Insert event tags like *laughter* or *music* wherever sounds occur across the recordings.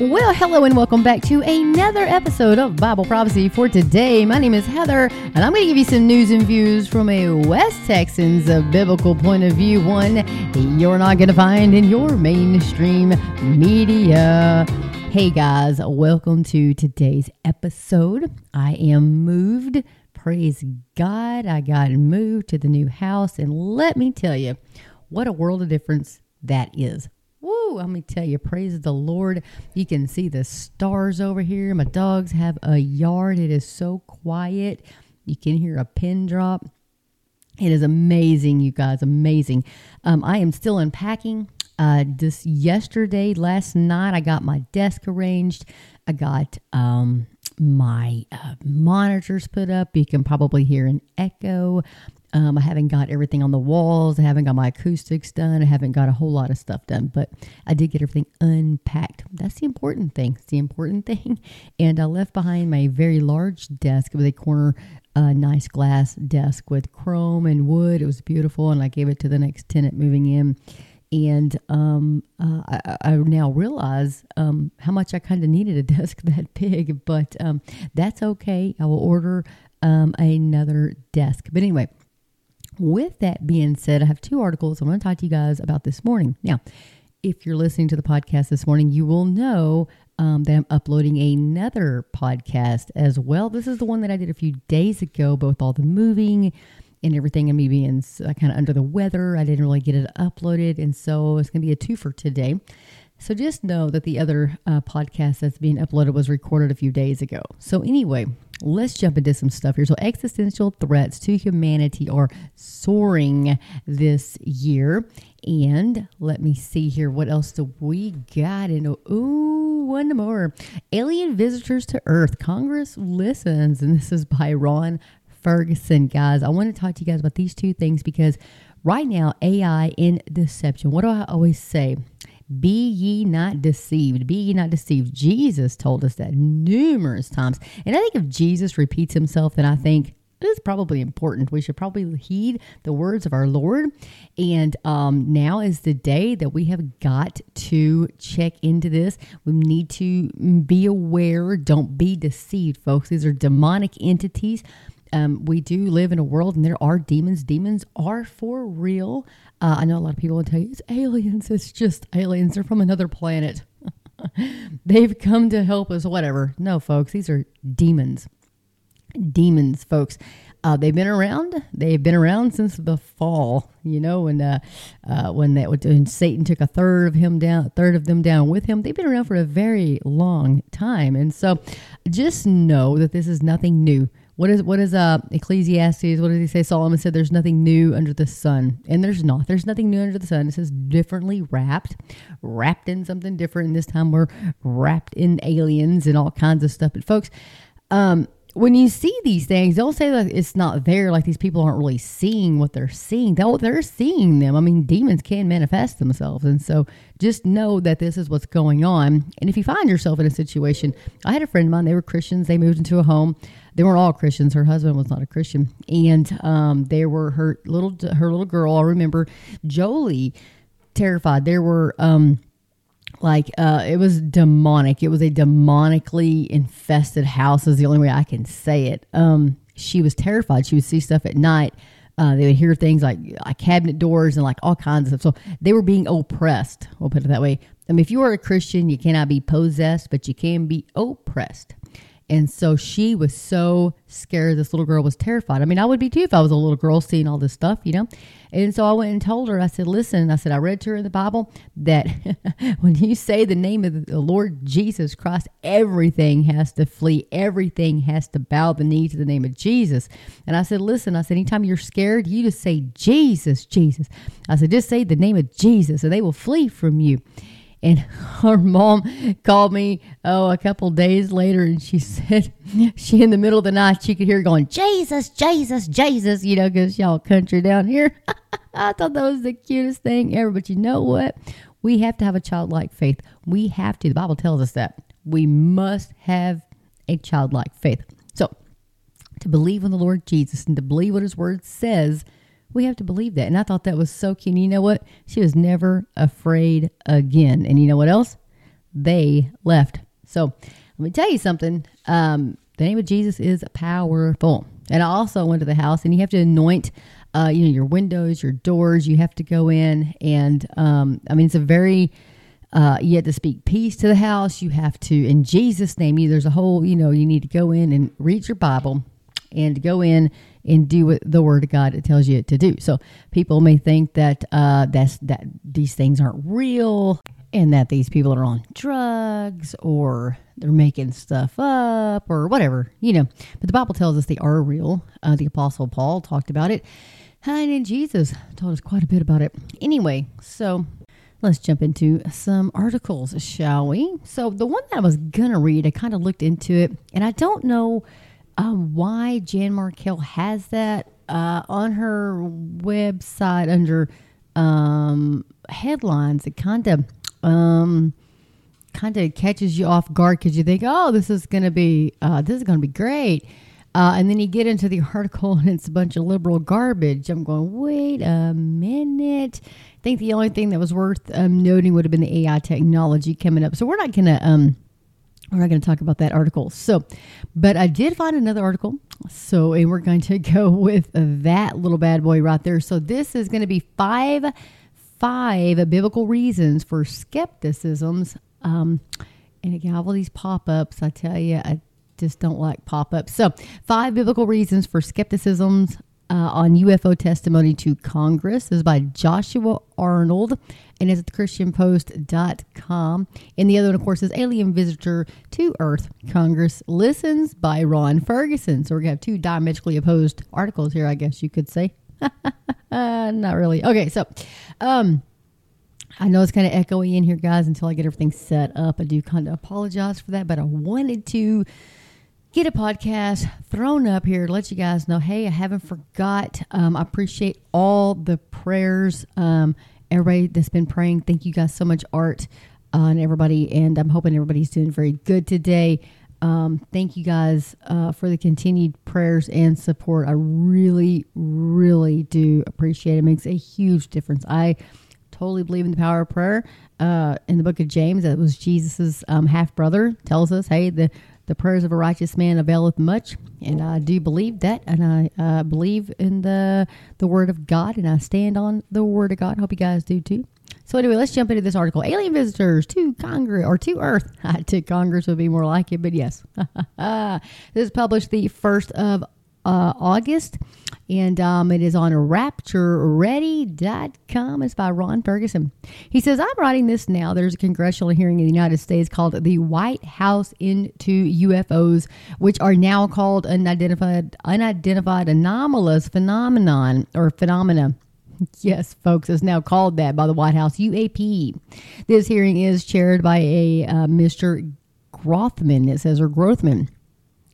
Well, hello and welcome back to another episode of Bible Prophecy for today. My name is Heather, and I'm going to give you some news and views from a West Texans biblical point of view, one you're not going to find in your mainstream media. Hey guys, welcome to today's episode. I am moved. Praise God, I got moved to the new house, and let me tell you, what a world of difference that is. Woo, let me tell you, praise the Lord. You can see the stars over here. My dogs have a yard. It is so quiet. You can hear a pin drop. It is amazing, you guys, amazing. Um, I am still unpacking. Uh, this yesterday, last night, I got my desk arranged. I got um, my uh, monitors put up. You can probably hear an echo. Um, I haven't got everything on the walls. I haven't got my acoustics done. I haven't got a whole lot of stuff done, but I did get everything unpacked. That's the important thing. It's the important *laughs* thing. And I left behind my very large desk with a corner, uh, nice glass desk with chrome and wood. It was beautiful, and I gave it to the next tenant moving in. And um, uh, I, I, now realize um, how much I kind of needed a *laughs* desk that big, but um, that's okay. I will order um, another desk. But anyway, with that being said, I have two articles I want to talk to you guys about this morning. Now, if you're listening to the podcast this morning, you will know um, that I'm uploading another podcast as well. This is the one that I did a few days ago, both all the moving and everything, and me being uh, kind of under the weather. I didn't really get it uploaded, and so it's going to be a two for today. So just know that the other uh, podcast that's being uploaded was recorded a few days ago. So, anyway, let's jump into some stuff here. So, existential threats to humanity are soaring this year. And let me see here. What else do we got? And ooh, one more. Alien visitors to Earth. Congress listens. And this is by Ron Ferguson, guys. I want to talk to you guys about these two things because right now, AI in deception. What do I always say? Be ye not deceived. Be ye not deceived. Jesus told us that numerous times. And I think if Jesus repeats himself, then I think it is probably important. We should probably heed the words of our Lord. And um, now is the day that we have got to check into this. We need to be aware. Don't be deceived, folks. These are demonic entities. Um, we do live in a world and there are demons. Demons are for real. Uh, I know a lot of people will tell you it's aliens. It's just aliens. They're from another planet. *laughs* They've come to help us, whatever. No, folks, these are demons. Demons, folks. Uh, they've been around. They've been around since the fall. You know, when uh, uh, when that when Satan took a third of him down, a third of them down with him. They've been around for a very long time, and so just know that this is nothing new. What is what is uh Ecclesiastes? What does he say? Solomon said, "There's nothing new under the sun," and there's not. There's nothing new under the sun. It says differently wrapped, wrapped in something different. And this time we're wrapped in aliens and all kinds of stuff. But folks, um, when you see these things, don't say that it's not there. Like these people aren't really seeing what they're seeing. They're, they're seeing them. I mean, demons can manifest themselves, and so just know that this is what's going on. And if you find yourself in a situation, I had a friend of mine. They were Christians. They moved into a home they weren't all Christians. Her husband was not a Christian, and um, they were her little her little girl. I remember Jolie terrified. There were um, like uh, it was demonic. It was a demonically infested house. Is the only way I can say it. Um, she was terrified. She would see stuff at night. Uh, they would hear things like, like cabinet doors and like all kinds of stuff. So they were being oppressed. We'll put it that way. I mean, if you are a Christian, you cannot be possessed, but you can be oppressed. And so she was so scared. This little girl was terrified. I mean, I would be too if I was a little girl seeing all this stuff, you know? And so I went and told her, I said, listen, I said, I read to her in the Bible that *laughs* when you say the name of the Lord Jesus Christ, everything has to flee, everything has to bow the knee to the name of Jesus. And I said, listen, I said, anytime you're scared, you just say, Jesus, Jesus. I said, just say the name of Jesus, and they will flee from you. And her mom called me, oh, a couple days later, and she *laughs* said she in the middle of the night she could hear going, Jesus, Jesus, Jesus, you know, because y'all country down here. *laughs* I thought that was the cutest thing ever. But you know what? We have to have a childlike faith. We have to. The Bible tells us that. We must have a childlike faith. So, to believe in the Lord Jesus and to believe what his word says we have to believe that. And I thought that was so cute. And you know what? She was never afraid again. And you know what else? they left. So let me tell you something. Um, the name of Jesus is powerful. And I also went to the house, and you have to anoint, uh, you know, your windows, your doors. You have to go in, and um, I mean, it's a very uh, you have to speak peace to the house. You have to, in Jesus' name, you, there's a whole, you know, you need to go in and read your Bible and go in and do what the Word of God tells you to do. So people may think that uh, that's that these things aren't real and that these people are on drugs or they're making stuff up or whatever, you know. But the Bible tells us they are real. Uh, the Apostle Paul talked about it. And Jesus told us quite a bit about it. Anyway, so let's jump into some articles, shall we? So, the one that I was to read, I kind of looked into it, and I don't know um, why Jan Markell has that uh, on her website under um, headlines. It kind of. Um, kind of catches you off guard because you think, oh, this is going to be uh, this is going to be great. Uh, and then you get into the *laughs* article and it's a bunch of liberal garbage. I'm going, wait a minute. I think the only thing that was worth um, noting would have been the AI technology coming up. So we're not going to um, we're not going to talk about that article. So, but I did find another article. So, and we're going to *laughs* go with that little bad boy right there. So this is going to be five five biblical reasons for skepticisms. Um, and again, all these pop ups, I tell you, I just don't like pop ups. So, five biblical reasons for skepticisms uh, on UFO testimony to Congress this is by Joshua Arnold and it's at thechristianpost.com. And the other one, of course, is Alien Visitor to Earth Congress Listens by Ron Ferguson. So we're going to have two diametrically opposed articles here, I guess you could say. *laughs* not really. Okay, so um, I know it's kind of echoey in here, guys, until I get everything set up. I do kind of apologize for that, but I wanted to get a podcast thrown up here to let you guys know hey i haven't forgot. Um, i appreciate all the prayers. Um, everybody that's been praying thank you guys so much art uh, and everybody and i'm hoping everybody's doing very good today. Um, thank you guys uh, for the continued prayers and support. I really really do appreciate it. it makes a huge difference. I totally believe in the power of prayer. Uh, in the book of james that was jesus's um, half brother tells us hey the the prayers of a righteous man availeth much, and I do believe that, and I uh, believe in the the word of God, and I stand on the word of God. Hope you guys do too. So anyway, let's jump into this article. Alien visitors to Congress or to Earth. *laughs* I to Congress would be more like it, but yes. *laughs* this is published the first of uh, August, and um, it is on raptureready.com. It's by Ron Ferguson. He says, I'm writing this now. There's a congressional hearing in the United States called the White House into UFOs, which are now called unidentified, unidentified anomalous phenomenon or phenomena. *laughs* Yes, folks, it's now called that by the White House UAP. This hearing is chaired by a uh, Mr. Grothman, it says, or Grothman.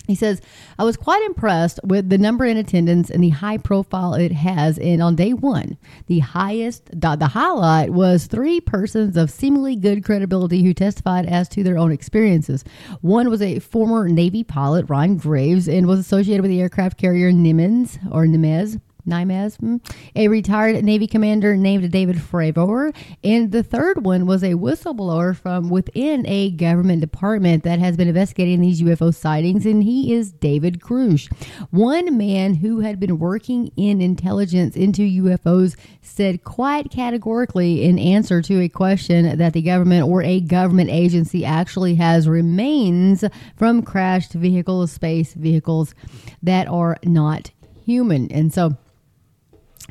He says, I was quite impressed with the number in attendance and the high profile it has. And on day one, the highest, the, highlight was three persons of seemingly good credibility who testified as to their own experiences. One was a former Navy pilot, Ryan Graves, and was associated with the aircraft carrier Nimitz or Nimitz. Nimitz, hmm, a retired Navy commander named David Fravor. And the third one was a whistleblower from within a government department that has been investigating these UFO sightings, and he is David Grusch. One man who had been working in intelligence into UFOs said quite categorically in answer to a question that the government or a government agency actually has remains from crashed vehicles, space vehicles that are not human. And so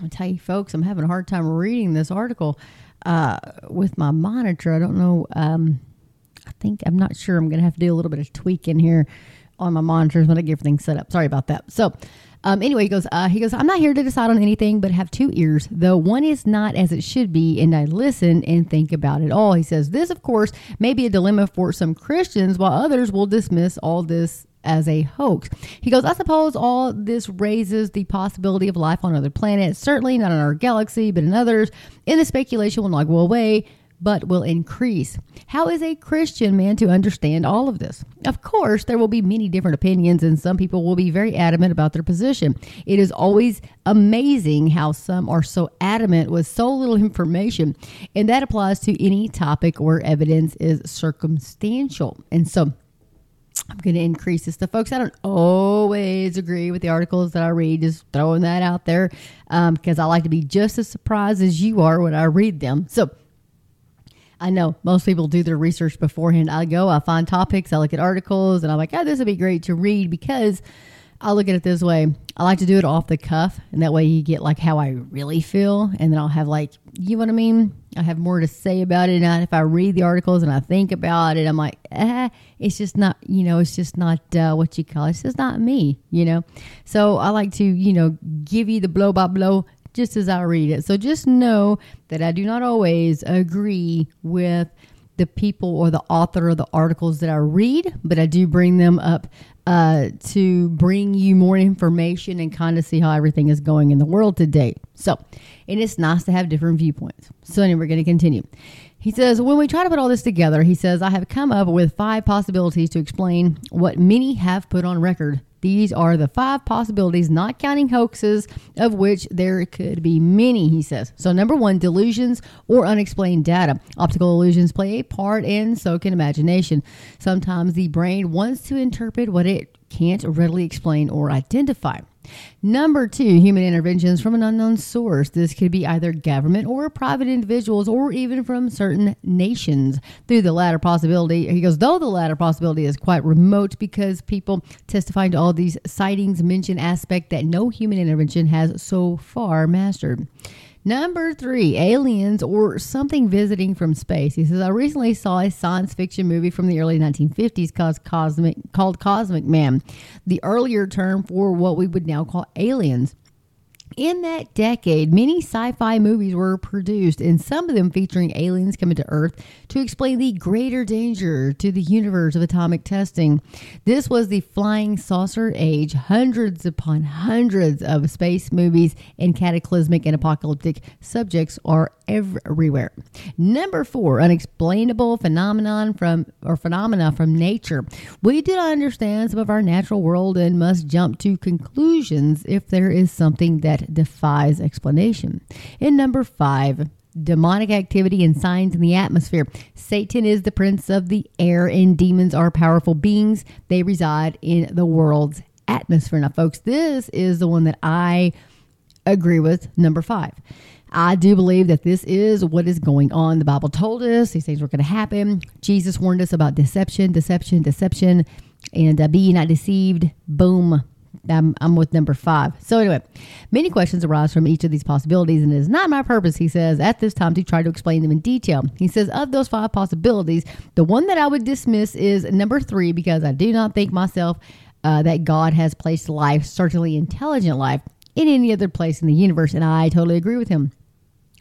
I'll tell you, folks, I'm having a hard time reading this article uh, with my monitor. I don't know. Um, I think I'm not sure. I'm going to have to do a little bit of tweaking here on my monitors when I get everything set up. Sorry about that. So, um, anyway, he goes. Uh, he goes. I'm not here to decide on anything, but have two ears. Though one is not as it should be, and I listen and think about it all. He says this, of course, may be a dilemma for some Christians, while others will dismiss all this as a hoax. He goes, I suppose all this raises the possibility of life on other planets, certainly not in our galaxy, but in others. And the speculation will not go away but will increase. How is a Christian man to understand all of this? Of course, there will be many different opinions, and some people will be very adamant about their position. It is always amazing how some are so adamant with so little information, and that applies to any topic where evidence is circumstantial. And so, I'm going to increase this stuff, folks. I don't always agree with the articles that I read, just throwing that out there because um, I like to be just as surprised as you are when I read them. So, I know most people do their research beforehand. I go, I find topics, I look at articles, and I'm like, oh, this would be great to read because I look at it this way. I like to do it off the cuff, and that way you get like how I really feel, and then I'll have like, you know what I mean? I have more to say about it. And if I read the articles and I think about it, I'm like, eh, it's just not, you know, it's just not uh, what you call it. It's just not me, you know? So I like to, you know, give you the blow by blow just as I read it. So just know that I do not always agree with the people or the author of the articles that I read, but I do bring them up uh, to bring you more information and kind of see how everything is going in the world today. So, and it's nice to have different viewpoints. So, anyway, we're going to continue. He says, when we try to put all this together, he says, I have come up with five possibilities to explain what many have put on record. These are the five possibilities, not counting hoaxes, of which there could be many, he says. So, number one, delusions or unexplained data. Optical illusions play a part, and so can imagination. Sometimes the brain wants to interpret what it can't readily explain or identify. Number two, human interventions from an unknown source. This could be either government or private individuals or even from certain nations. Through the latter possibility, he goes, though the latter possibility is quite remote because people testifying to all these sightings mention aspect that no human intervention has so far mastered. Number three, aliens or something visiting from space. He says, I recently saw a science fiction movie from the early 1950s called Cosmic, called Cosmic Man, the earlier term for what we would now call aliens. In that decade, many sci fi movies were produced, and some of them featuring aliens coming to Earth to explain the greater danger to the universe of atomic testing. This was the flying saucer age. Hundreds upon hundreds of space movies and cataclysmic and apocalyptic subjects are everywhere. Number four, unexplainable phenomenon from or phenomena from nature. We do not understand some of our natural world and must jump to conclusions if there is something that defies explanation. And number five, demonic activity and signs in the atmosphere. Satan is the prince of the air, and demons are powerful beings. They reside in the world's atmosphere. Now, folks, this is the one that I agree with. Number five. I do believe that this is what is going on. The Bible told us these things were going to happen. Jesus warned us about deception, deception, deception, and uh, be not deceived. Boom. I'm, I'm with number five. So, anyway, many questions arise from each of these possibilities, and it is not my purpose, he says, at this time to try to explain them in detail. He says, of those five possibilities, the one that I would dismiss is number three, because I do not think myself uh, that God has placed life, certainly intelligent life, in any other place in the universe. And I totally agree with him.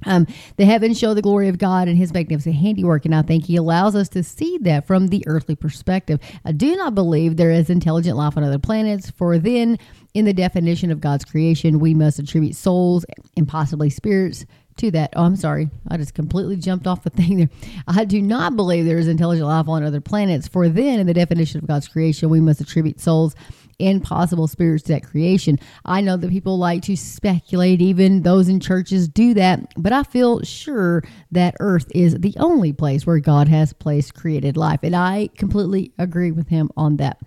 Um, the heavens show the glory of God and his magnificent handiwork, and I think he allows us to see that from the earthly perspective. I do not believe there is intelligent life on other planets, for then, in the definition of God's creation, we must attribute souls and possibly spirits to that. Oh, I'm sorry. I just completely jumped off the *laughs* thing there. I do not believe there is intelligent life on other planets, for then, in the definition of God's creation, we must attribute souls and possible spirits that creation. I know that people like to speculate, even those in churches do that, but I feel sure that earth is the only place where God has placed created life. And I completely agree with him on that.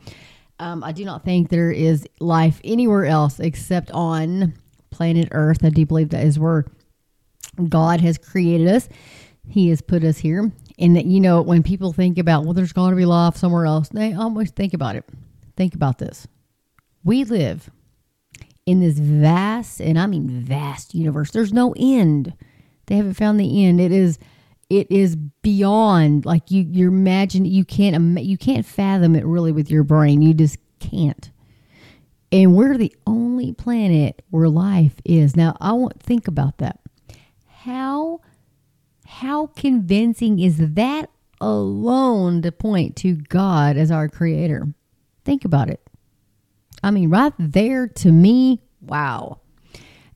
Um, I do not think there is life anywhere else except on planet Earth. I do believe that is where God has created us. He has put us here. And that, you know, when people think about, well, there's got to be life somewhere else, they always think about it. Think about this. We live in this vast, and I mean vast universe. There's no end. They haven't found the end. It is it is beyond like you you imagine you can't you can't fathom it really with your brain. You just can't. And we're the only planet where life is. Now, I want think about that how how convincing is that alone to point to God as our creator? Think about it. I mean, right there to me, wow.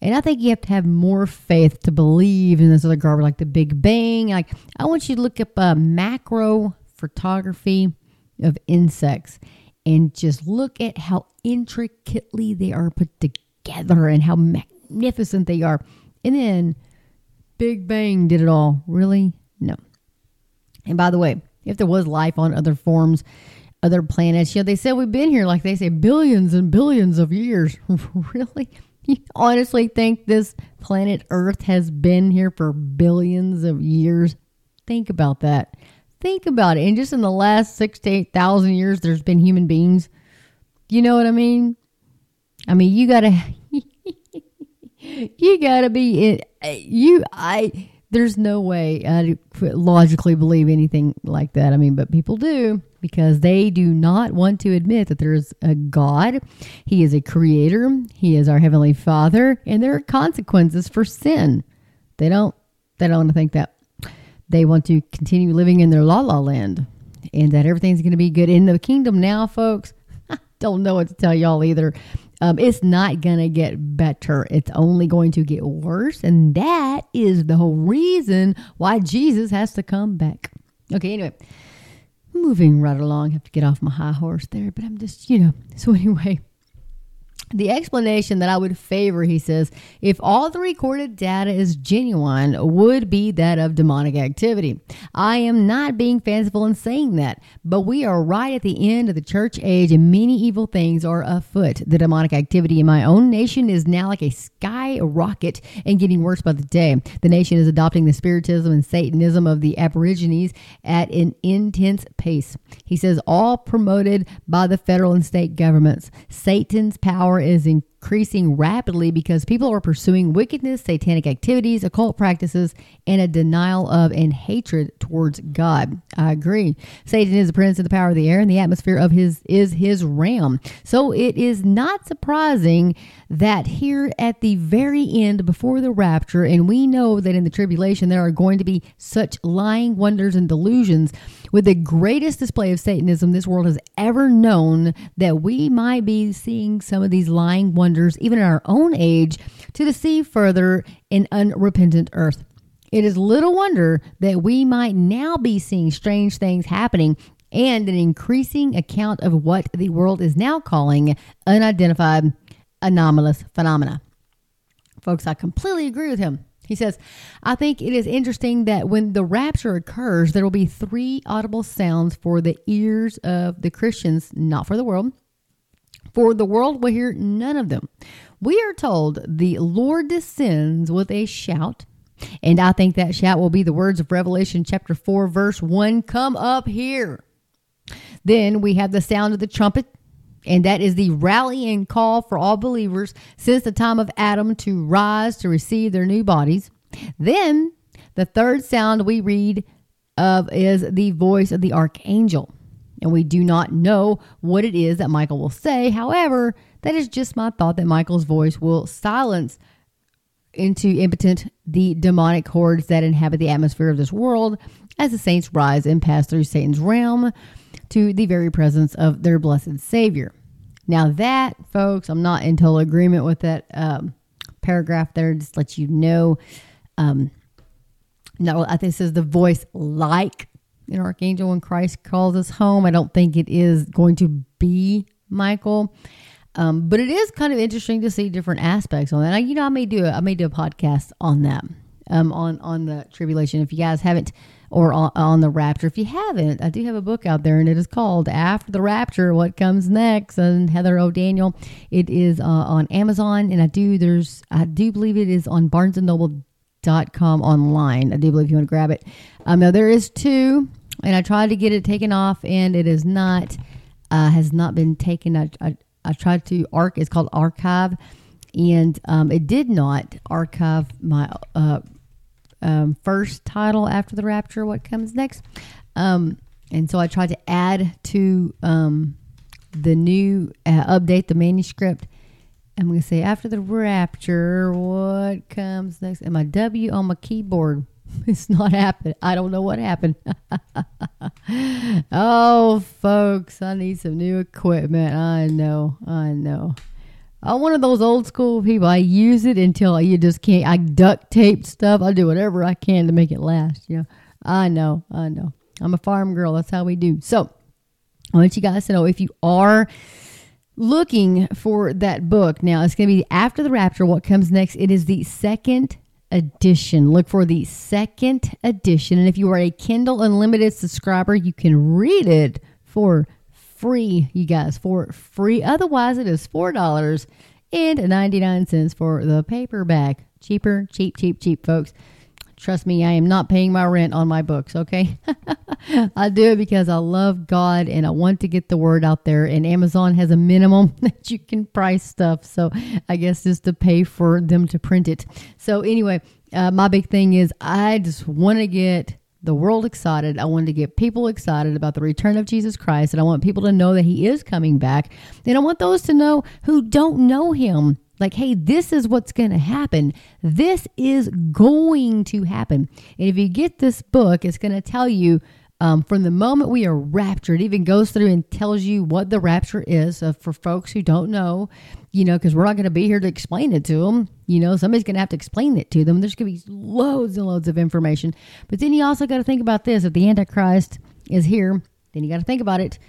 And I think you have to have more faith to believe in this other garbage, like the Big Bang. Like, I want you to look up uh, macro photography of insects and just look at how intricately they are put together and how magnificent they are. And then Big Bang did it all. Really? No. And by the way, if there was life on other forms, other planets, you know, they said we've been here, like they say, billions and billions of years. *laughs* really? You honestly think this planet Earth has been here for billions of years? Think about that. Think about it. And just in the last six to 8,000 years, there's been human beings. You know what I mean? I mean, you gotta, *laughs* you gotta be, it. you, I, there's no way I logically believe anything like that. I mean, but people do because they do not want to admit that there is a God. He is a creator. He is our heavenly Father, and there are consequences for sin. They don't. They don't want to think that they want to continue living in their la la land and that everything's going to be good in the kingdom now, folks. I *laughs* don't know what to tell y'all either. Um, it's not going to get better. It's only going to get worse. And that is the whole reason why Jesus has to come back. Okay, anyway, moving right along. I have to get off my high horse there, but I'm just, you know. *laughs* So, anyway, the explanation that I would favor, he says, if all the recorded data is genuine, would be that of demonic activity. I am not being fanciful in saying that, but we are right at the end of the church age and many evil things are afoot. The demonic activity in my own nation is now like a skyrocket and getting worse by the day. The nation is adopting the spiritism and Satanism of the Aborigines at an intense pace. He says, all promoted by the federal and state governments. Satan's power is increasing rapidly because people are pursuing wickedness, satanic activities, occult practices, and a denial of and hatred towards God. I agree. Satan is the prince of the power of the air, and the atmosphere of his is his realm. So it is not surprising that here at the very end, before the rapture, and we know that in the tribulation there are going to be such lying wonders and delusions with the greatest display of Satanism this world has ever known, that we might be seeing some of these lying wonders, even in our own age, to deceive further an unrepentant earth. It is little wonder that we might now be seeing strange things happening and an increasing account of what the world is now calling unidentified anomalous phenomena. Folks, I completely agree with him. He says, I think it is interesting that when the rapture occurs, there will be three audible sounds for the ears of the Christians, not for the world. For the world will hear none of them. We are told the Lord descends with a shout, and I think that shout will be the words of Revelation chapter 4, verse 1 Come up here. Then we have the sound of the trumpet and that is the rallying call for all believers since the time of Adam to rise to receive their new bodies. Then the third sound we read of is the voice of the archangel. And we do not know what it is that Michael will say. However, that is just my thought that Michael's voice will silence into impotent the demonic hordes that inhabit the atmosphere of this world as the saints rise and pass through Satan's realm to the very presence of their blessed Savior. Now, that, folks, I'm not in total agreement with that um, paragraph there. Just let you know. Um, no, I think this is the voice like an archangel when Christ calls us home. I don't think it is going to be Michael. Um, but it is kind of interesting to see different aspects on that. I, you know, I may do a, I may do a podcast on that, um, on on the tribulation. If you guys haven't or on, on, the rapture. If you haven't, I do have a book out there, and it is called After the Rapture: What Comes Next. And Heather O'Daniel. It is uh, on Amazon, and I do there's I do believe it is on BarnesandNoble.com online. I do believe you want to grab it. Um, now there is two, and I tried to get it taken off, and it is not uh, has not been taken. I, I, I tried to arc. It's called Archive, and um, it did not archive my. Uh, um, first title after the rapture, what comes next. Um, and so I tried to add to um, the new uh, update the manuscript. I'm going to say after the rapture, what comes next? And my W on my keyboard *laughs* it's not happening. I don't know what happened. *laughs* oh, folks, I need some new equipment. I know. I know. I'm one of those old school people. I use it until you just can't. I duct tape stuff. I do whatever I can to make it last. You know, I know, I know. I'm a farm girl. That's how we do. So I want you guys to know if you are looking for that book now, it's going to be after the rapture. What comes next? It is the second edition. Look for the second edition. And if you are a Kindle Unlimited subscriber, you can read it for free, you guys, for free. Otherwise, it is $4 and 99 cents for the paperback. Cheaper, cheap, cheap, cheap, folks. Trust me, I am not paying my rent on my books, okay? *laughs* I do it because I love God and I want to get the word out there. And Amazon has a minimum *laughs* that you can price stuff. So I guess just to pay for them to print it. So, anyway, uh, my big thing is I just want to get the world excited. I want to get people excited about the return of Jesus Christ. And I want people to know that He is coming back. And I want those to know who don't know Him like, hey, this is what's going to happen. This is going to happen. And if you get this book, it's going to tell you um, from the moment we are raptured, it even goes through and tells you what the rapture is uh, for folks who don't know, you know, because we're not going to be here to explain it to them. You know, somebody's going to have to explain it to them. There's going to be loads and loads of information. But then you also got to think about this if the Antichrist is here, then you got to think about it.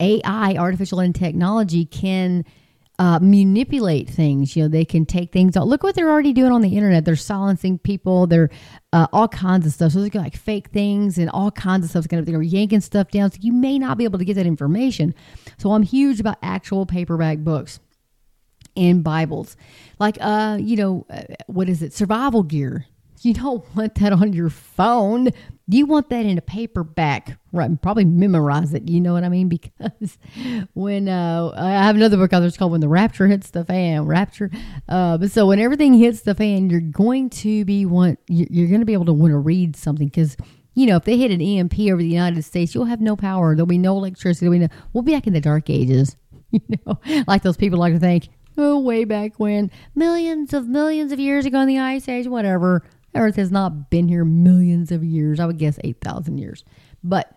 AI, artificial and technology, can uh, manipulate things. You know, they can take things out. Look what they're already doing on the internet. They're silencing people. They're uh, all kinds of stuff. So they're like fake things and all kinds of stuff. Going to they're yanking stuff down. So you may not be able to get that information. So I'm huge about actual paperback books and Bibles, like uh, you know, uh, what is it? Survival gear. You don't want that on your phone. You want that in a paperback, right? Probably memorize it. You know what I mean? *laughs* Because when uh, I have another book out there, it's called "When the Rapture Hits the Fan." Rapture. Uh, but so when everything hits the fan, you're going to be want you're going to be able to want to read something because you know if they hit an EMP over the United States, you'll have no power. There'll be no electricity. No, we'll be back in the dark ages. *laughs* You know, like those people like to think, oh, way back when, millions of millions of years ago in the Ice Age, whatever. Earth has not been here millions of years. I would guess 8,000 years. But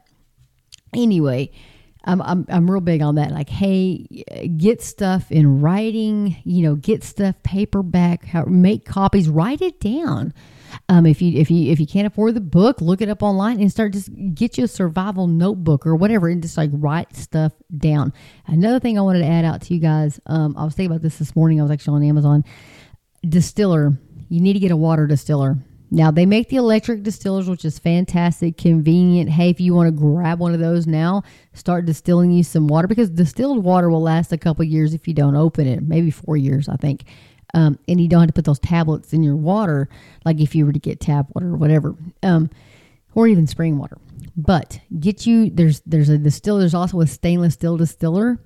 anyway, I'm, I'm, I'm real big on that. Like, hey, get stuff in writing, you know, get stuff paperback, make copies, write it down. Um, if you if you if you can't afford the book, look it up online and start just get you a survival notebook or whatever and just like write stuff down. Another thing I wanted to add out to you guys, um, I was thinking about this this morning. I was actually on Amazon. Distiller you need to get a water distiller. Now they make the electric distillers, which is fantastic, convenient. Hey, if you want to grab one of those now, start distilling you some water because distilled water will last a couple years if you don't open it, maybe four years, I think. Um, and you don't have to put those tablets in your water, like if you were to get tap water or whatever, um, or even spring water. But get you there's there's a distiller. There's also a stainless steel distiller,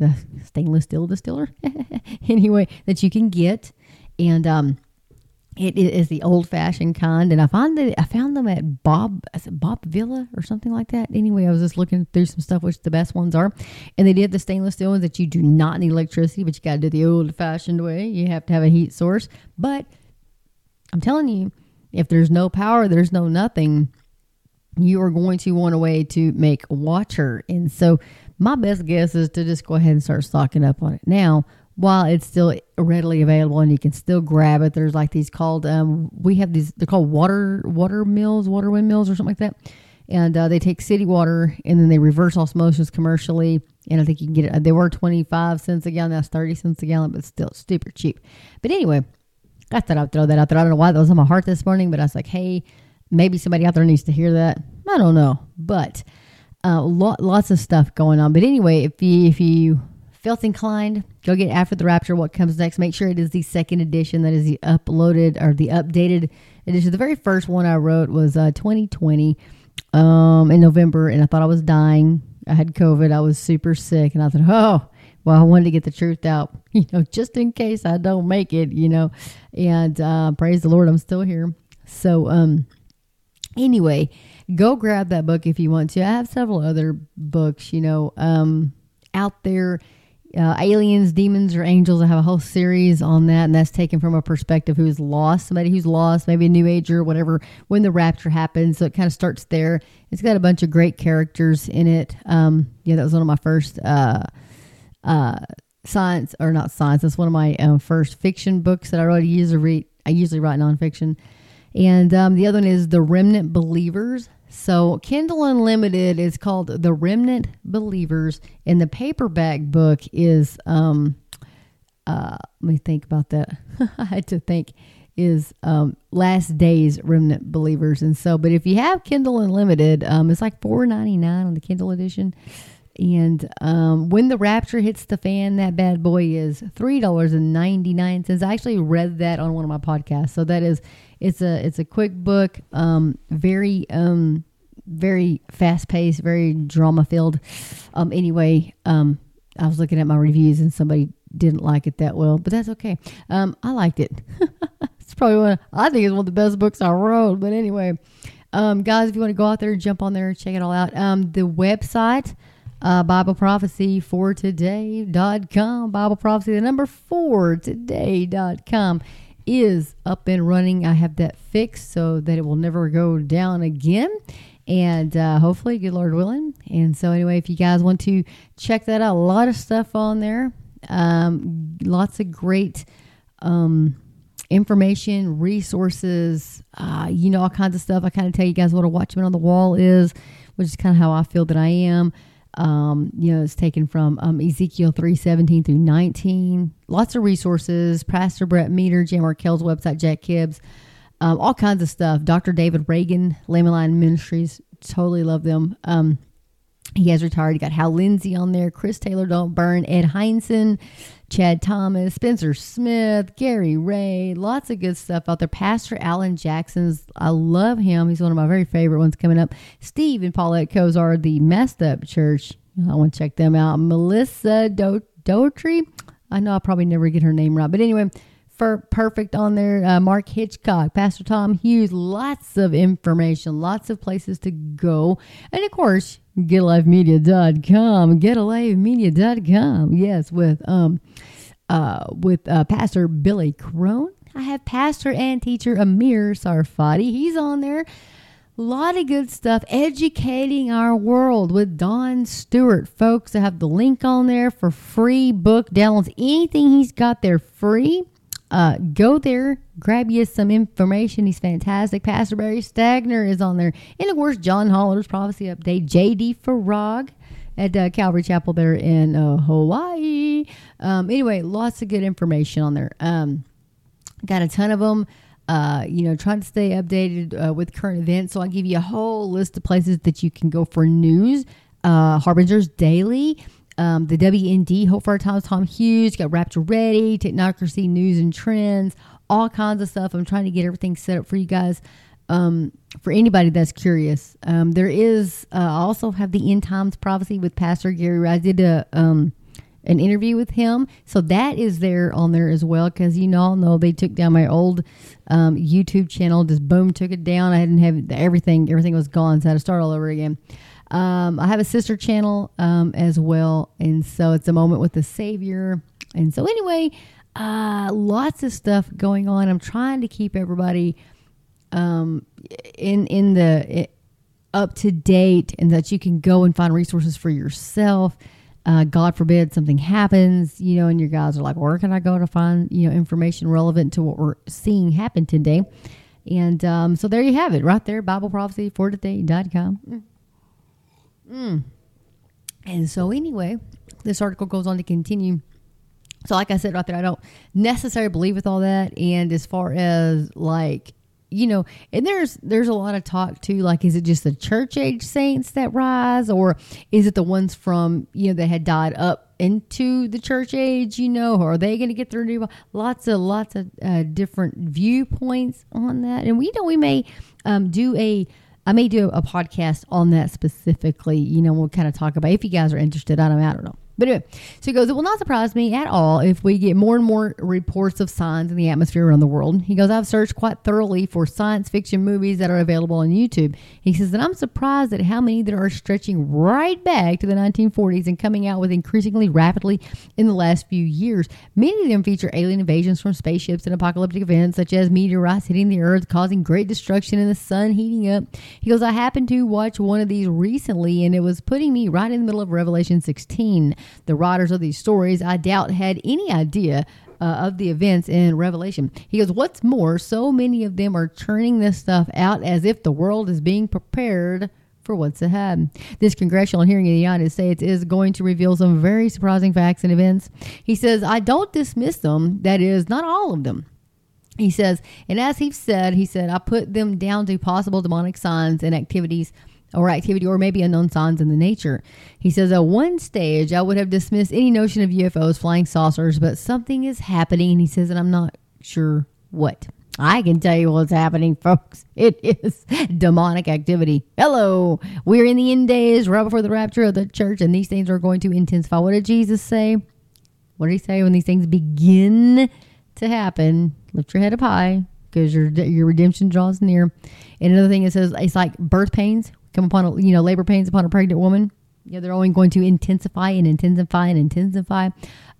the stainless steel distiller, *laughs* anyway that you can get, and um, it is the old fashioned kind, and I find that I found them at Bob Bob Vila or something like that. Anyway, I was just looking through some stuff, which the best ones are, and they did the stainless steel ones that you do not need electricity, but you got to do the old fashioned way. You have to have a heat source. But I'm telling you, if there's no power, there's no nothing. You are going to want a way to make water, and so my best guess is to just go ahead and start stocking up on it now while it's still readily available and you can still grab it. There's like these called um, we have these they're called water water mills, water windmills or something like that. And uh, they take city water and then they reverse osmosis commercially. And I think you can get it. They were 25 cents a gallon. That's 30 cents a gallon, but still super cheap. But anyway, I thought I'd throw that out there. I don't know why that was on my heart this morning, but I was like, hey, maybe somebody out there needs to hear that. I don't know. But uh, lots of stuff going on. But anyway, if you, if you felt inclined, go get After the Rapture what comes next. Make sure it is the second edition that is the uploaded or the updated edition. The very first one I wrote was uh, 2020 um, in November, and I thought I was dying. I had COVID. I was super sick, and I thought, oh, well, I wanted to get the truth out, *laughs* you know, just in case I don't make it, you know. And uh, praise the Lord, I'm still here. So, um, anyway, go grab that book if you want to. I have several other books, you know, um, out there uh, aliens, demons, or angels. I have a whole series on that, and that's taken from a perspective who's lost, somebody who's lost, maybe a new ager, whatever, when the rapture happens. So it kind of starts there. It's got a bunch of great characters in it. Um, yeah, that was one of my first uh, uh, science or not science. That's one of my um, first fiction books that I wrote. I usually read. I usually write nonfiction, and um, the other one is The Remnant Believers. So Kindle Unlimited is called The Remnant Believers, and the paperback book is um, uh, let me think about that. *laughs* I had to think is um, Last Days Remnant Believers, and so. But if you have Kindle Unlimited, um, it's like four ninety nine on the Kindle edition. And um, when the rapture hits the fan, that bad boy is three dollars and ninety nine cents. I actually read that on one of my podcasts, so that is it's a it's a quick book, um, very um, very fast paced, very drama filled. Um, anyway, um, I was looking at my reviews and somebody didn't like it that well, but that's okay. Um, I liked it. *laughs* it's probably one. Of, I think it's one of the best books I wrote. But anyway, um, guys, if you want to go out there, jump on there, check it all out. Um, the website uh, Bible Prophecy for Today.com. Bible Prophecy, the number four today.com is up and running. I have that fixed so that it will never go down again. And uh, hopefully, good Lord willing. And so, anyway, if you guys want to check that out, a lot of stuff on there. Um, lots of great um, information, resources, uh, you know, all kinds of stuff. I kind of tell you guys what a watchman on the wall is, which is kind of how I feel that I am. Um, you know, it's taken from um, Ezekiel 3 17 through 19. Lots of resources. Pastor Brett Meador, J. Markell's website, Jack Hibbs, um, all kinds of stuff. Dr. David Reagan, Lamb & Lion Ministries, totally love them. Um, he has retired. You got Hal Lindsey on there, Chris Taylor, Don't Burn, Ed Hindson, Chad Thomas, Spencer Smith, Gary Ray, lots of good stuff out there. Pastor Alan Jackson's, I love him. He's one of my very favorite ones coming up. Steve and Paulette Coes are the Messed Up Church. I want to check them out. Melissa Do- Dotrey. I know I'll probably never get her name right, but anyway, for perfect on there. Uh, Mark Hitchcock, Pastor Tom Hughes, lots of information, lots of places to go. And of course, getalifemedia.com, getalifemedia.com. Yes, with um uh with uh, Pastor Billy Crone. I have Pastor and teacher Amir Tsarfati. He's on there. A lot of good stuff educating our world with Don Stewart. Folks, I have the link on there for free book downloads. Anything he's got there free. Uh, go there, grab you some information. He's fantastic. Pastor Barry Stagner is on there. And of course, John Holler's Prophecy Update, JD Farag at uh, Calvary Chapel there in uh, Hawaii. Um, anyway, lots of good information on there. Um, got a ton of them. Uh, you know, trying to stay updated uh, with current events. So I'll give you a whole list of places that you can go for news. Uh, Harbinger's Daily um, the WND, Hope for Our Times, Tom Hughes, got Rapture Ready, Technocracy News and Trends, all kinds of stuff. I'm trying to get everything set up for you guys. Um, for anybody that's curious, um, there is. Uh, also have the End Times Prophecy with Pastor Gary. I did a um, an interview with him, so that is there on there as well. Because you all know they took down my old um, YouTube channel, just boom, took it down. I didn't have everything; everything was gone, so I had to start all over again. Um, I have a sister channel um, as well, and so it's a moment with the Savior. And so, anyway, uh, lots of stuff going on. I'm trying to keep everybody um, in in the up to date, and that you can go and find resources for yourself. Uh, God forbid something happens, you know, and your guys are like, where can I go to find you know information relevant to what we're seeing happen today? And um, so there you have it, right there, Bible prophecy for today.com. Mm. And so, anyway, this article goes on to continue. So, like I said right there, I don't necessarily believe with all that. And as far as like, you know, and there's there's a lot of talk too. Like, is it just the church age saints that rise, or is it the ones from you know that had died up into the church age? You know, or are they going to get through? New, lots of lots of uh, different viewpoints on that, and we know we may um, do a I may do a podcast on that specifically. You know, we'll kind of talk about if you guys are interested. I don't, I don't know. But anyway, so he goes, It will not surprise me at all if we get more and more reports of signs in the atmosphere around the world. He goes, I've searched quite thoroughly for science fiction movies that are available on YouTube. He says that I'm surprised at how many that are stretching right back to the 1940s and coming out with increasingly rapidly in the last few years. Many of them feature alien invasions from spaceships and apocalyptic events such as meteorites hitting the earth, causing great destruction and the sun heating up. He goes, I happened to watch one of these recently and it was putting me right in the middle of Revelation 16. The writers of these stories, I doubt, had any idea uh, of the events in Revelation. He goes, What's more, so many of them are churning this stuff out as if the world is being prepared for what's ahead. This congressional hearing in the United States is going to reveal some very surprising facts and events. He says, I don't dismiss them, that is, not all of them. He says, and as he said, he said, I put them down to possible demonic signs and activities or activity or maybe unknown signs in the nature. He says, at one stage, I would have dismissed any notion of UFOs, flying saucers, but something is happening. And he says, and I'm not sure what. I can tell you what's happening, folks. *laughs* It is demonic activity. Hello. We're in the end days, right before the rapture of the church, and these things are going to intensify. What did Jesus say? What did he say when these things begin to happen? Lift your head up high because your your redemption draws near. And another thing it says it's like birth pains come upon a, you know labor pains upon a pregnant woman. Yeah, they're only going to intensify and intensify and intensify.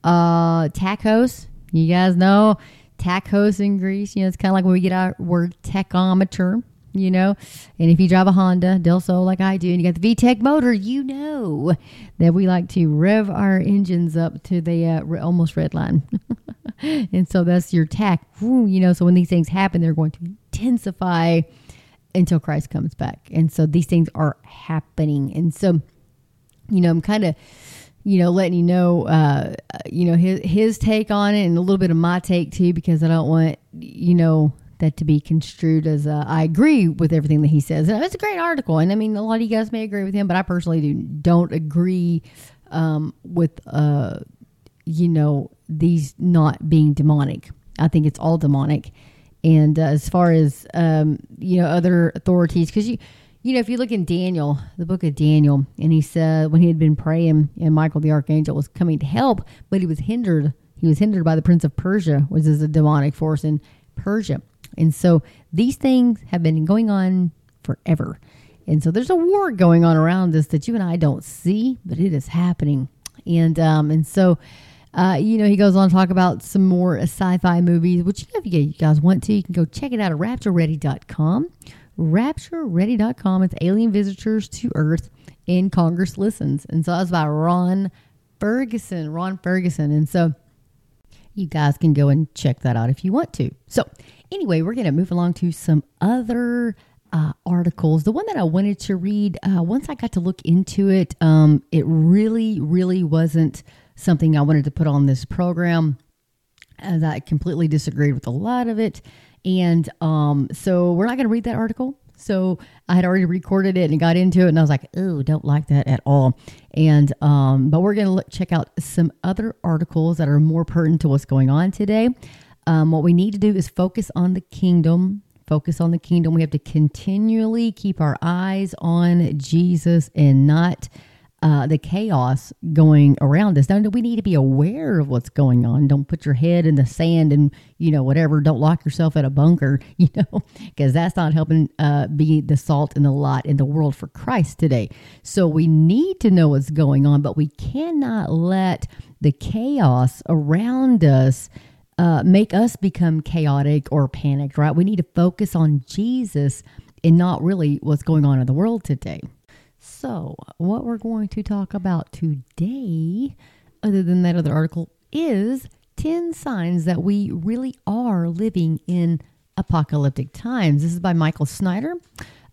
Uh, tachos, you guys know tacos in Greece. You know, it's kind of like when we get our word tachometer. You know, and if you drive a Honda Del Sol like I do, and you got the VTEC motor, you know that we like to rev our engines up to the uh, almost red line. *laughs* and so that's your tach. You know, so when these things happen, they're going to intensify until Christ comes back. And so these things are happening. And so, you know, I'm kind of, you know, letting you know, uh, you know, his, his take on it and a little bit of my take too, because I don't want, you know, that to be construed as uh, I agree with everything that he says. And it's a great article. And I mean, a lot of you guys may agree with him, but I personally do, don't agree um, with, uh, you know, these not being demonic. I think it's all demonic. And uh, as far as um, you know, other authorities, because you you know, if you look in Daniel, the book of Daniel, and he said when he had been praying, and Michael the archangel was coming to help, but he was hindered. He was hindered by the prince of Persia, which is a demonic force in Persia. And so these things have been going on forever. And so there's a war going on around us that you and I don't see, but it is happening. And um, and so uh, you know, he goes on to talk about some more sci-fi movies, which if you guys want to, you can go check it out at raptureready.com. Raptureready.com. It's alien visitors to Earth and Congress listens. And so that's by Ron Ferguson. Ron Ferguson. And so you guys can go and check that out if you want to. So anyway, we're going to move along to some other uh, articles. The one that I wanted to read, uh, once I got to look into it, um, it really, really wasn't something I wanted to put on this program. As I completely disagreed with a lot of it. And um, so we're not going to read that article. So I had already recorded it and got into it, and I was like, "Oh, don't like that at all." And um, but we're going to check out some other articles that are more pertinent to what's going on today. Um, what we need to do is focus on the kingdom. Focus on the kingdom. We have to continually keep our eyes on Jesus and not uh, the chaos going around us. Now, we need to be aware of what's going on. Don't put your head in the sand and, you know, whatever. Don't lock yourself at a bunker, *laughs* you know, because that's not helping uh, be the salt and the light in the world for Christ today. So we need to know what's going on, but we cannot let the chaos around us uh, make us become chaotic or panicked, right? We need to focus on Jesus and not really what's going on in the world today. So, what we're going to talk about today, other than that other article, is 10 signs that we really are living in apocalyptic times. This is by Michael Snyder.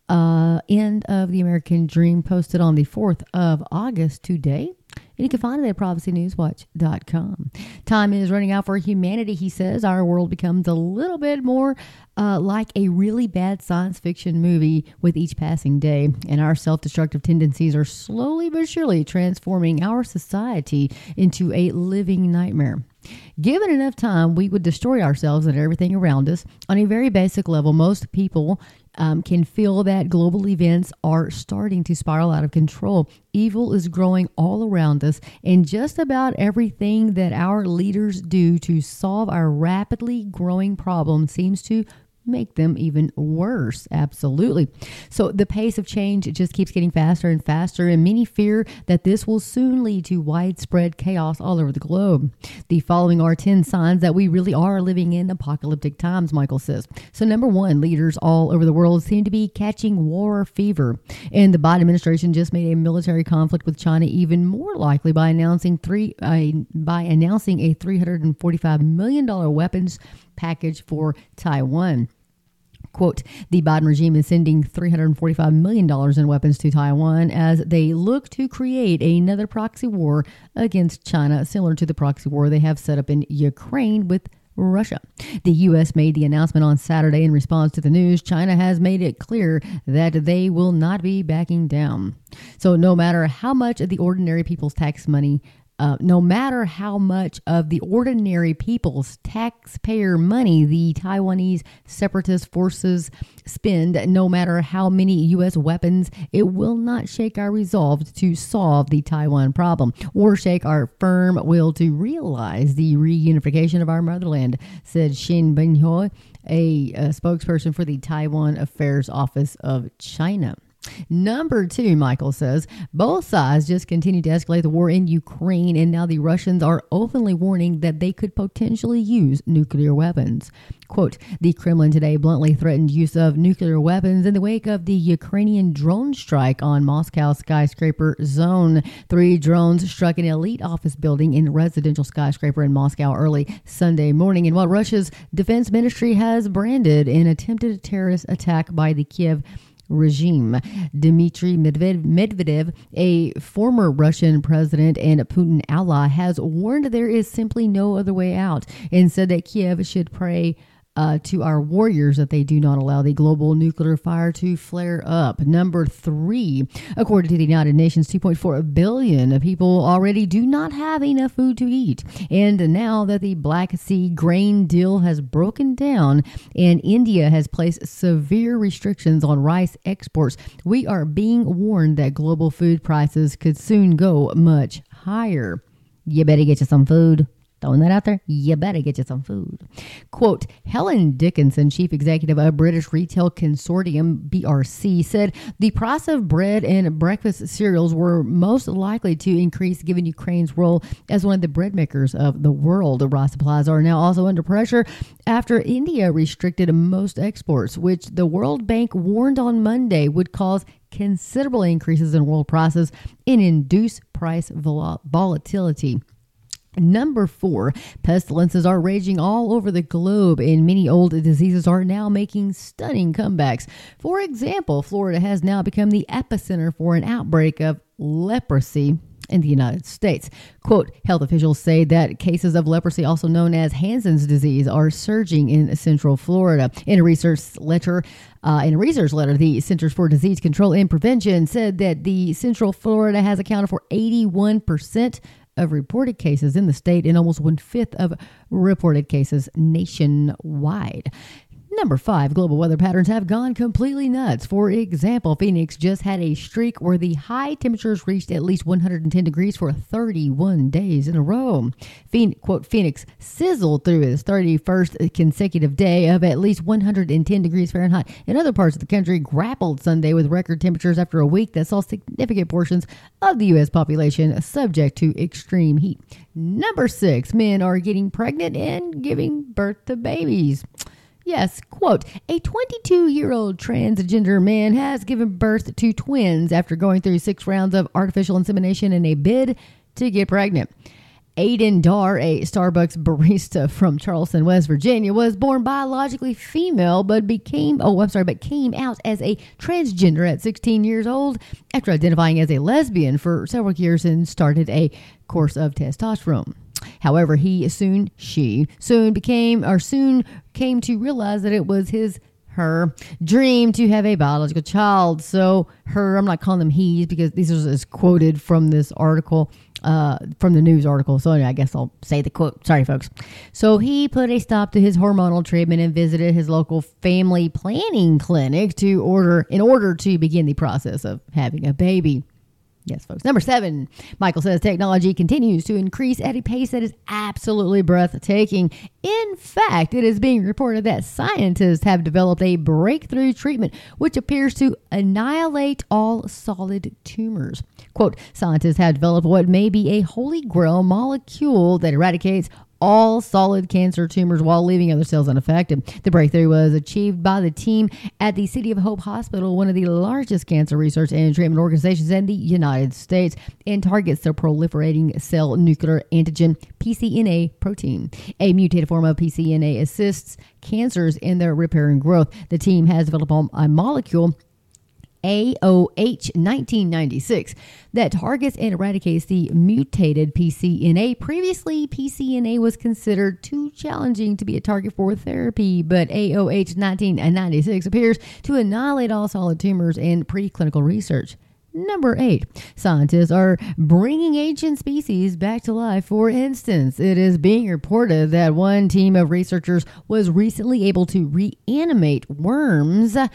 Uh, end of the American Dream posted on the 4th of August today. And you can find it at prophecynewswatch.com. Time is running out for humanity, he says. Our world becomes a little bit more uh, like a really bad science fiction movie with each passing day. And our self destructive tendencies are slowly but surely transforming our society into a living nightmare. Given enough time, we would destroy ourselves and everything around us. On a very basic level, most people um, can feel that global events are starting to spiral out of control. Evil is growing all around us, and just about everything that our leaders do to solve our rapidly growing problem seems to make them even worse. Absolutely. So the pace of change just keeps getting faster and faster, and many fear that this will soon lead to widespread chaos all over the globe. The following are 10 signs that we really are living in apocalyptic times, Michael says. So, number one, leaders all over the world seem to be catching war fever. And the Biden administration just made a military conflict with China even more likely by announcing three uh, by announcing a $345 million weapons package for Taiwan. Quote, the Biden regime is sending $345 million in weapons to Taiwan as they look to create another proxy war against China, similar to the proxy war they have set up in Ukraine with Russia. The U.S. made the announcement on Saturday in response to the news. China has made it clear that they will not be backing down. So, no matter how much of the ordinary people's tax money uh, no matter how much of the ordinary people's taxpayer money the Taiwanese separatist forces spend, no matter how many U.S. weapons, it will not shake our resolve to solve the Taiwan problem or shake our firm will to realize the reunification of our motherland, said Shin Binhoi, a, a spokesperson for the Taiwan Affairs Office of China. Number two, Michael says, both sides just continue to escalate the war in Ukraine, and now the Russians are openly warning that they could potentially use nuclear weapons. Quote, the Kremlin today bluntly threatened use of nuclear weapons in the wake of the Ukrainian drone strike on Moscow skyscraper zone. Three drones struck an elite office building in residential skyscraper in Moscow early Sunday morning in what Russia's defense ministry has branded an attempted terrorist attack by the Kiev regime. Dmitry Medvedev, a former Russian president and Putin ally, has warned there is simply no other way out and said that Kiev should pray uh, to our warriors that they do not allow the global nuclear fire to flare up. Number three, according to the United Nations, 2.4 billion people already do not have enough food to eat. And now that the Black Sea grain deal has broken down and India has placed severe restrictions on rice exports, we are being warned that global food prices could soon go much higher. You better get you some food. Throwing that out there, you better get you some food. Quote Helen Dickinson, chief executive of British Retail Consortium, BRC, said the price of bread and breakfast cereals were most likely to increase given Ukraine's role as one of the bread makers of the world. Raw supplies are now also under pressure after India restricted most exports, which the World Bank warned on Monday would cause considerable increases in world prices and induce price vol- volatility. Number four, pestilences are raging all over the globe, and many old diseases are now making stunning comebacks. For example, Florida has now become the epicenter for an outbreak of leprosy in the United States. Quote, health officials say that cases of leprosy, also known as Hansen's disease, are surging in central Florida. In a research letter, uh, in a research letter, the Centers for Disease Control and Prevention said that the Central Florida has accounted for 81% of reported cases in the state and almost one fifth of reported cases nationwide. Number five, global weather patterns have gone completely nuts. For example, Phoenix just had a streak where the high temperatures reached at least 110 degrees for 31 days in a row. Phoenix, quote, Phoenix sizzled through its 31st consecutive day of at least 110 degrees Fahrenheit. In other parts of the country, grappled Sunday with record temperatures after a week that saw significant portions of the U.S. population subject to extreme heat. Number six, men are getting pregnant and giving birth to babies. Yes, quote, a 22 year old transgender man has given birth to twins after going through six rounds of artificial insemination in a bid to get pregnant. Aiden Dar, a Starbucks barista from Charleston, West Virginia, was born biologically female, but became, oh, I'm sorry, but came out as a transgender at 16 years old after identifying as a lesbian for several years and started a course of testosterone. However, he soon, she soon became, or soon came to realize that it was his her dream to have a biological child. So her, I'm not calling them he's because this is quoted from this article, uh, from the news article. So I guess I'll say the quote. Sorry, folks. So he put a stop to his hormonal treatment and visited his local family planning clinic to order in order to begin the process of having a baby. Yes, folks. Number seven, Michael says technology continues to increase at a pace that is absolutely breathtaking. In fact, it is being reported that scientists have developed a breakthrough treatment which appears to annihilate all solid tumors. Quote, scientists have developed what may be a holy grail molecule that eradicates all solid cancer tumors while leaving other cells unaffected. The breakthrough was achieved by the team at the City of Hope Hospital, one of the largest cancer research and treatment organizations in the United States, and targets the proliferating cell nuclear antigen PCNA protein. A mutated form of PCNA assists cancers in their repair and growth. The team has developed a molecule AOH 1996 that targets and eradicates the mutated PCNA. Previously, PCNA was considered too challenging to be a target for therapy, but AOH 1996 appears to annihilate all solid tumors in preclinical research. Number eight, scientists are bringing ancient species back to life. For instance, it is being reported that one team of researchers was recently able to reanimate worms that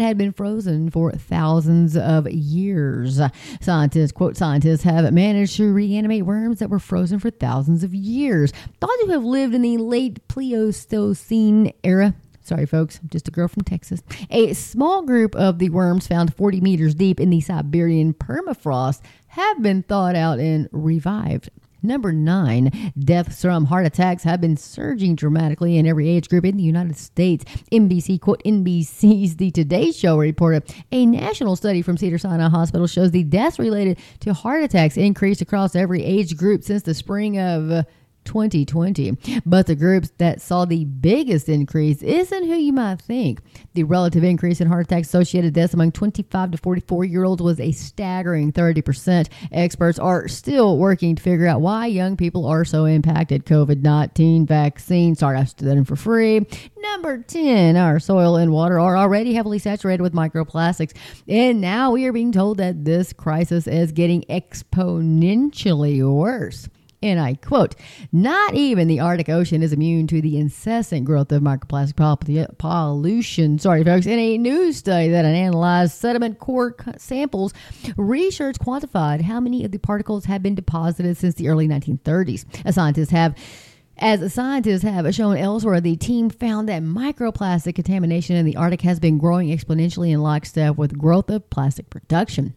had been frozen for thousands of years. Scientists, quote, scientists have managed to reanimate worms that were frozen for thousands of years, thought to have lived in the late Pleistocene era. Sorry, folks, I'm just a girl from Texas. A small group of the worms found 40 meters deep in the Siberian permafrost have been thawed out and revived. Number nine, deaths from heart attacks have been surging dramatically in every age group in the United States. NBC, quote, NBC's The Today Show reported a national study from Cedars-Sinai Hospital shows the deaths related to heart attacks increased across every age group since the spring of 2020. But the groups that saw the biggest increase isn't who you might think. The relative increase in heart attack associated deaths among 25 to 44 year olds was a staggering 30%. Experts are still working to figure out why young people are so impacted. COVID 19 vaccine. Sorry, I stood that in for free. Number 10, our soil and water are already heavily saturated with microplastics. And now we are being told that this crisis is getting exponentially worse. And I quote, not even the Arctic Ocean is immune to the incessant growth of microplastic pollution. Sorry, folks. In a new study that analyzed sediment core samples, research quantified how many of the particles have been deposited since the early 1930s. A scientists have as scientists have shown elsewhere, the team found that microplastic contamination in the Arctic has been growing exponentially in lockstep with growth of plastic production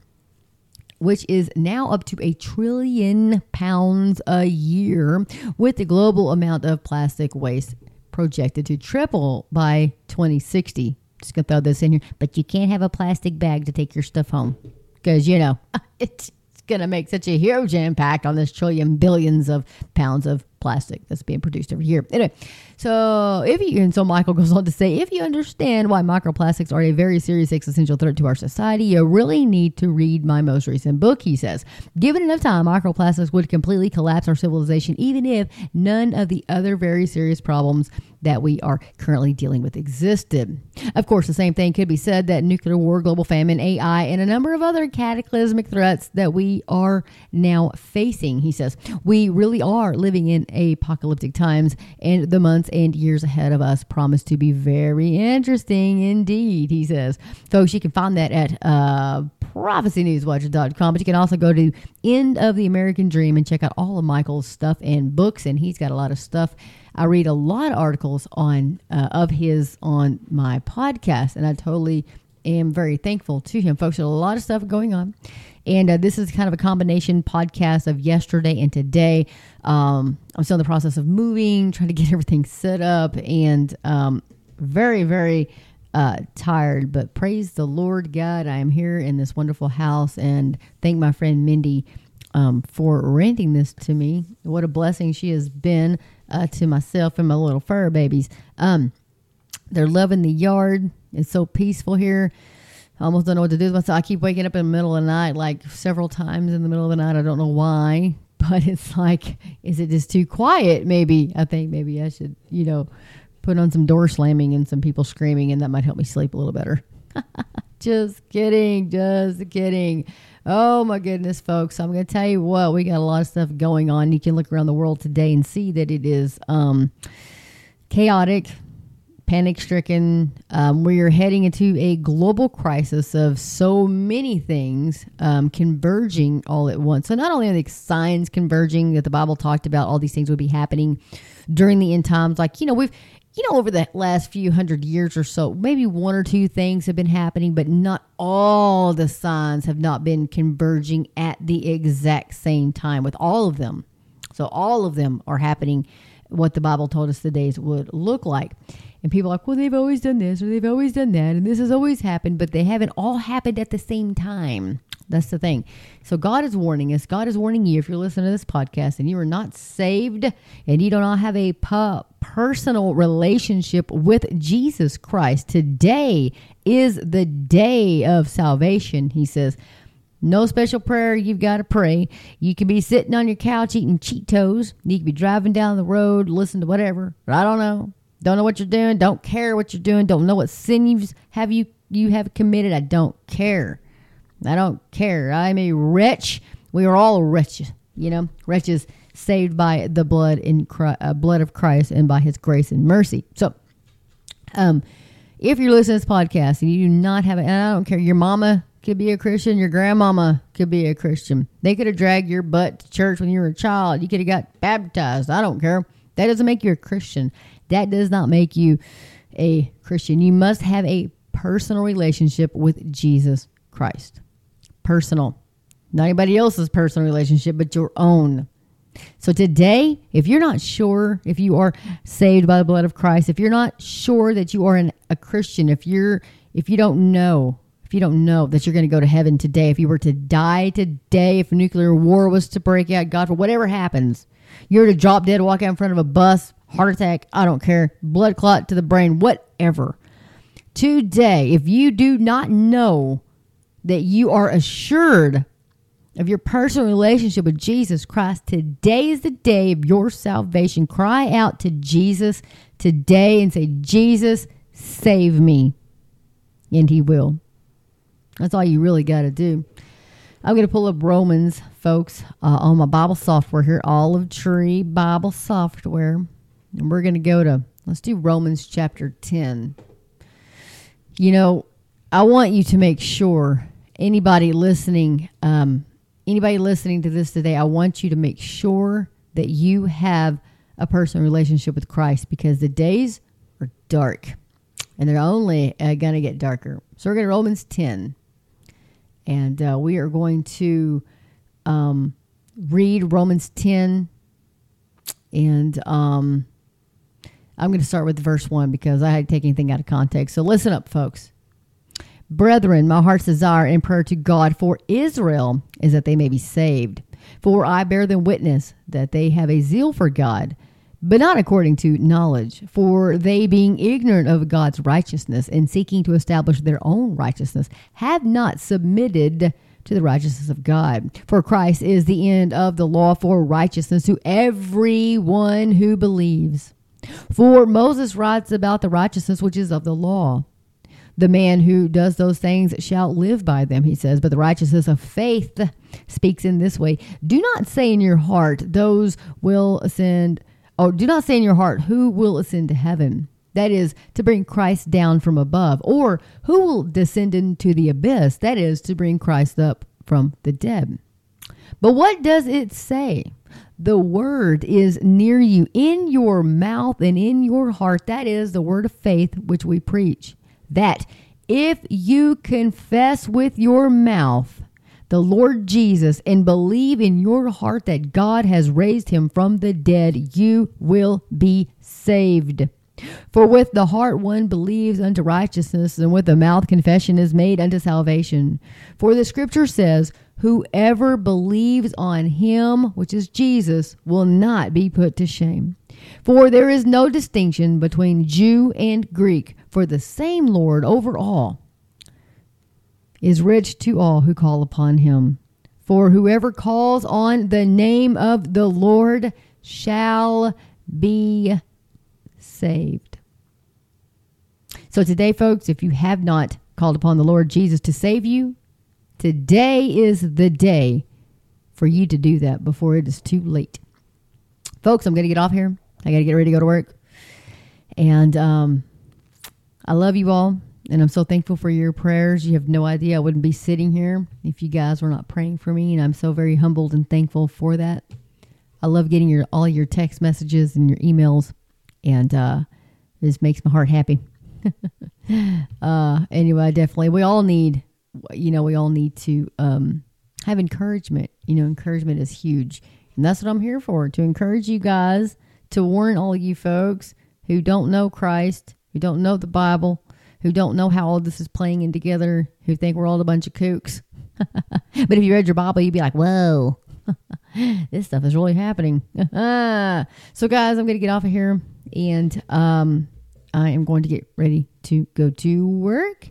which is now up to a trillion pounds a year, with the global amount of plastic waste projected to triple by 2060. Just gonna throw this in here, but you can't have a plastic bag to take your stuff home because you know *laughs* it's to make such a huge impact on this trillion billions of pounds of plastic that's being produced every year. Anyway, so if you and so Michael goes on to say, if you understand why microplastics are a very serious existential threat to our society, you really need to read my most recent book. He says, given enough time, microplastics would completely collapse our civilization, even if none of the other very serious problems that we are currently dealing with existed. Of course, the same thing could be said that nuclear war, global famine, AI, and a number of other cataclysmic threats that we are now facing. He says, we really are living in apocalyptic times, and the months and years ahead of us promise to be very interesting indeed, he says. Folks, you can find that at uh, prophecynewswatch.com, but you can also go to End of the American Dream and check out all of Michael's stuff and books, and he's got a lot of stuff. I read a lot of articles on uh, of his on my podcast, and I totally am very thankful to him. Folks, a lot of stuff going on. And uh, this is kind of a combination podcast of yesterday and today. Um, I'm still in the process of moving, trying to get *laughs* everything set up, and um, very, very uh, tired. But praise the Lord God, I am here in this wonderful house, and thank my friend Mindy um, for renting this to me. What a blessing she has been uh, to myself and my little fur babies. Um, they're loving the yard. It's so peaceful here. I almost don't know what to do with myself. I keep waking up in the middle of the night, like several times in the middle of the night. I don't know why, *laughs* but it's like, is it just too quiet? Maybe I think maybe I should, you know, put on some door slamming and some people screaming, and that might help me sleep a little better. *laughs* just kidding, just kidding. Oh my goodness, folks! I'm going to tell you what we got a lot of stuff going on. You can look around the world today and see that it is um, chaotic panic stricken. Um, we are heading into a global crisis of so many things um, converging all at once. So, not only are the signs converging that the Bible talked about, all these things would be happening during the end times. Like, you know, we've, you know, over the last few hundred years or so, maybe one or two things have been happening, but not all the signs have not been converging at the exact same time with all of them. So, all of them are happening what the Bible told us the days would look like. And people are like, well, they've always done this or they've always done that, and this has always happened, but they haven't all happened at the same time. That's the thing. So God is warning us. God is warning you if you're listening to this podcast and you are not saved and you do not have a pu- personal relationship with Jesus Christ. Today is the day of salvation. He says, no special prayer you've got to pray. You can be sitting on your couch eating Cheetos. You can be driving down the road, listen to whatever. I don't know. Don't know what you're doing. Don't care what you're doing. Don't know what sin you have you you have committed. I don't care. I don't care. I'm a wretch. We are all wretches. You know, wretches saved by the blood in Christ, uh, blood of Christ and by His grace and mercy. So, um, if you're listening to this podcast and you do not have it, and I don't care, your mama could be a Christian. Your grandmama could be a Christian. They could have dragged your butt to church when you were a child. You could have got baptized. I don't care. That doesn't make you a Christian. That does not make you a Christian. You must have a personal relationship with Jesus Christ. Personal. Not anybody else's personal relationship, but your own. So today, if you're not sure if you are saved by the blood of Christ, if you're not sure that you are an, a Christian, if you're if you don't know if you don't know that you're going to go to heaven today, if you were to die today, if nuclear war was to break out, God, for whatever happens, you're to drop dead, walk out in front of a bus, heart attack, I don't care, blood clot to the brain, whatever. Today, if you do not know that you are assured of your personal relationship with Jesus Christ, today is the day of your salvation. Cry out to Jesus today and say, Jesus, save me. And he will. That's all you really got to do. I'm going to pull up Romans, folks, uh, on my Bible software here, Olive Tree Bible Software. And we're going to go to, let's do Romans chapter 10. You know, I want you to make sure anybody listening, um, anybody listening to this today, I want you to make sure that you have a personal relationship with Christ because the days are dark and they're only uh, going to get darker. So we're going to Romans 10. And uh, we are going to um, read Romans 10. And um, I'm going to start with verse 1 because I had to take anything out of context. So listen up, folks. Brethren, my heart's desire and prayer to God for Israel is that they may be saved. For I bear them witness that they have a zeal for God but not according to knowledge. For they, being ignorant of God's righteousness and seeking to establish their own righteousness, have not submitted to the righteousness of God. For Christ is the end of the law for righteousness to everyone who believes. For Moses writes about the righteousness which is of the law. The man who does those things shall live by them, he says. But the righteousness of faith speaks in this way Do not say in your heart, Those will ascend Oh, do not say in your heart, Who will ascend to heaven? That is, to bring Christ down from above. Or, Who will descend into the abyss? That is, to bring Christ up from the dead. But what does it say? The word is near you, in your mouth and in your heart. That is the word of faith which we preach. That if you confess with your mouth the Lord Jesus and believe in your heart that God has raised him from the dead, you will be saved. For with the heart one believes unto righteousness, and with the mouth confession is made unto salvation. For the scripture says, Whoever believes on him, which is Jesus, will not be put to shame. For there is no distinction between Jew and Greek, for the same Lord over all is rich to all who call upon him. For whoever calls on the name of the Lord shall be saved. So, today, folks, if you have not called upon the Lord Jesus to save you, today is the day for you to do that before it is too late. Folks, I'm going to get off here. I got to get ready to go to work. And um, I love you all, and I'm so thankful for your prayers. You have no idea I wouldn't be sitting here if you guys were not praying for me, and I'm so very humbled and thankful for that. I love getting your all your text messages and your emails, and uh, just makes my heart happy. *laughs* uh, anyway, definitely, we all need, you know, we all need to um, have encouragement. You know, encouragement is huge, and that's what I'm here for to encourage you guys, to warn all you folks who don't know Christ, who don't know the Bible, who don't know how all this is playing in together, who think we're all a bunch of kooks. *laughs* but if you read your Bible, you'd be like, whoa, *laughs* this stuff is really happening. so, guys, I'm going to get off of here and um, I am going to get ready to go to work.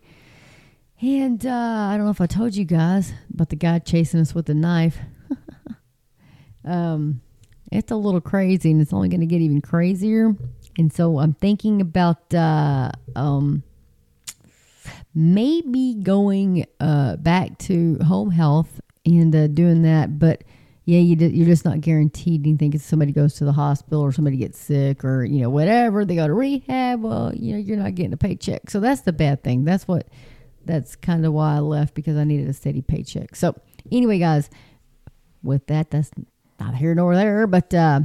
And uh, I don't know if I told you guys about the guy chasing us with a knife. *laughs* um, it's a little crazy and it's only going to get even crazier. And so I'm thinking about uh, um, maybe going uh, back to home health and uh, doing that. But yeah, you you're just not guaranteed anything if somebody goes to the hospital or somebody gets sick or, you know, whatever, they go to rehab. Well, you know, you're not getting a paycheck. So that's the bad thing. That's what, that's kind of why I left because I needed a steady paycheck. So anyway, guys, with that, that's not here nor there, but uh,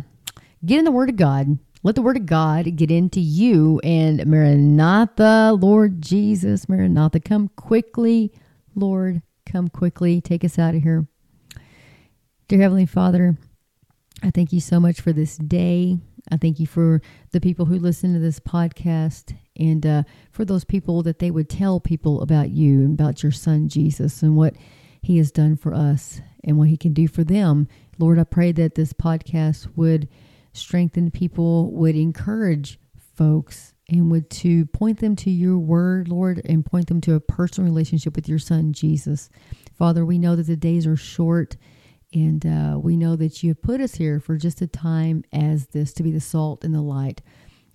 get in the Word of God. Let the Word of God get into you and Maranatha, Lord Jesus, Maranatha, come quickly, Lord, come quickly. Take us out of here. Dear Heavenly Father, I thank you so much for this day. I thank you for the people who listen to this podcast and uh, for those people that they would tell people about you and about your son Jesus and what he has done for us and what he can do for them. Lord, I pray that this podcast would strengthen people, would encourage folks, and would to point them to your word, Lord, and point them to a personal relationship with your son Jesus. Father, we know that the days are short and uh, we know that you have put us here for just a time as this to be the salt and the light.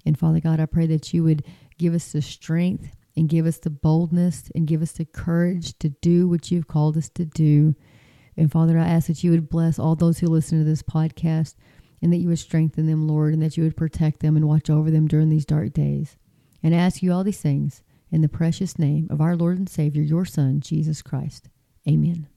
And Father God, I pray that you would give us the strength and give us the boldness and give us the courage to do what you've called us to do. And Father, I ask that you would bless all those who listen to this podcast and that you would strengthen them, Lord, and that you would protect them and watch over them during these dark days. And I ask you all these things in the precious name of our Lord and Savior, your Son, Jesus Christ. Amen.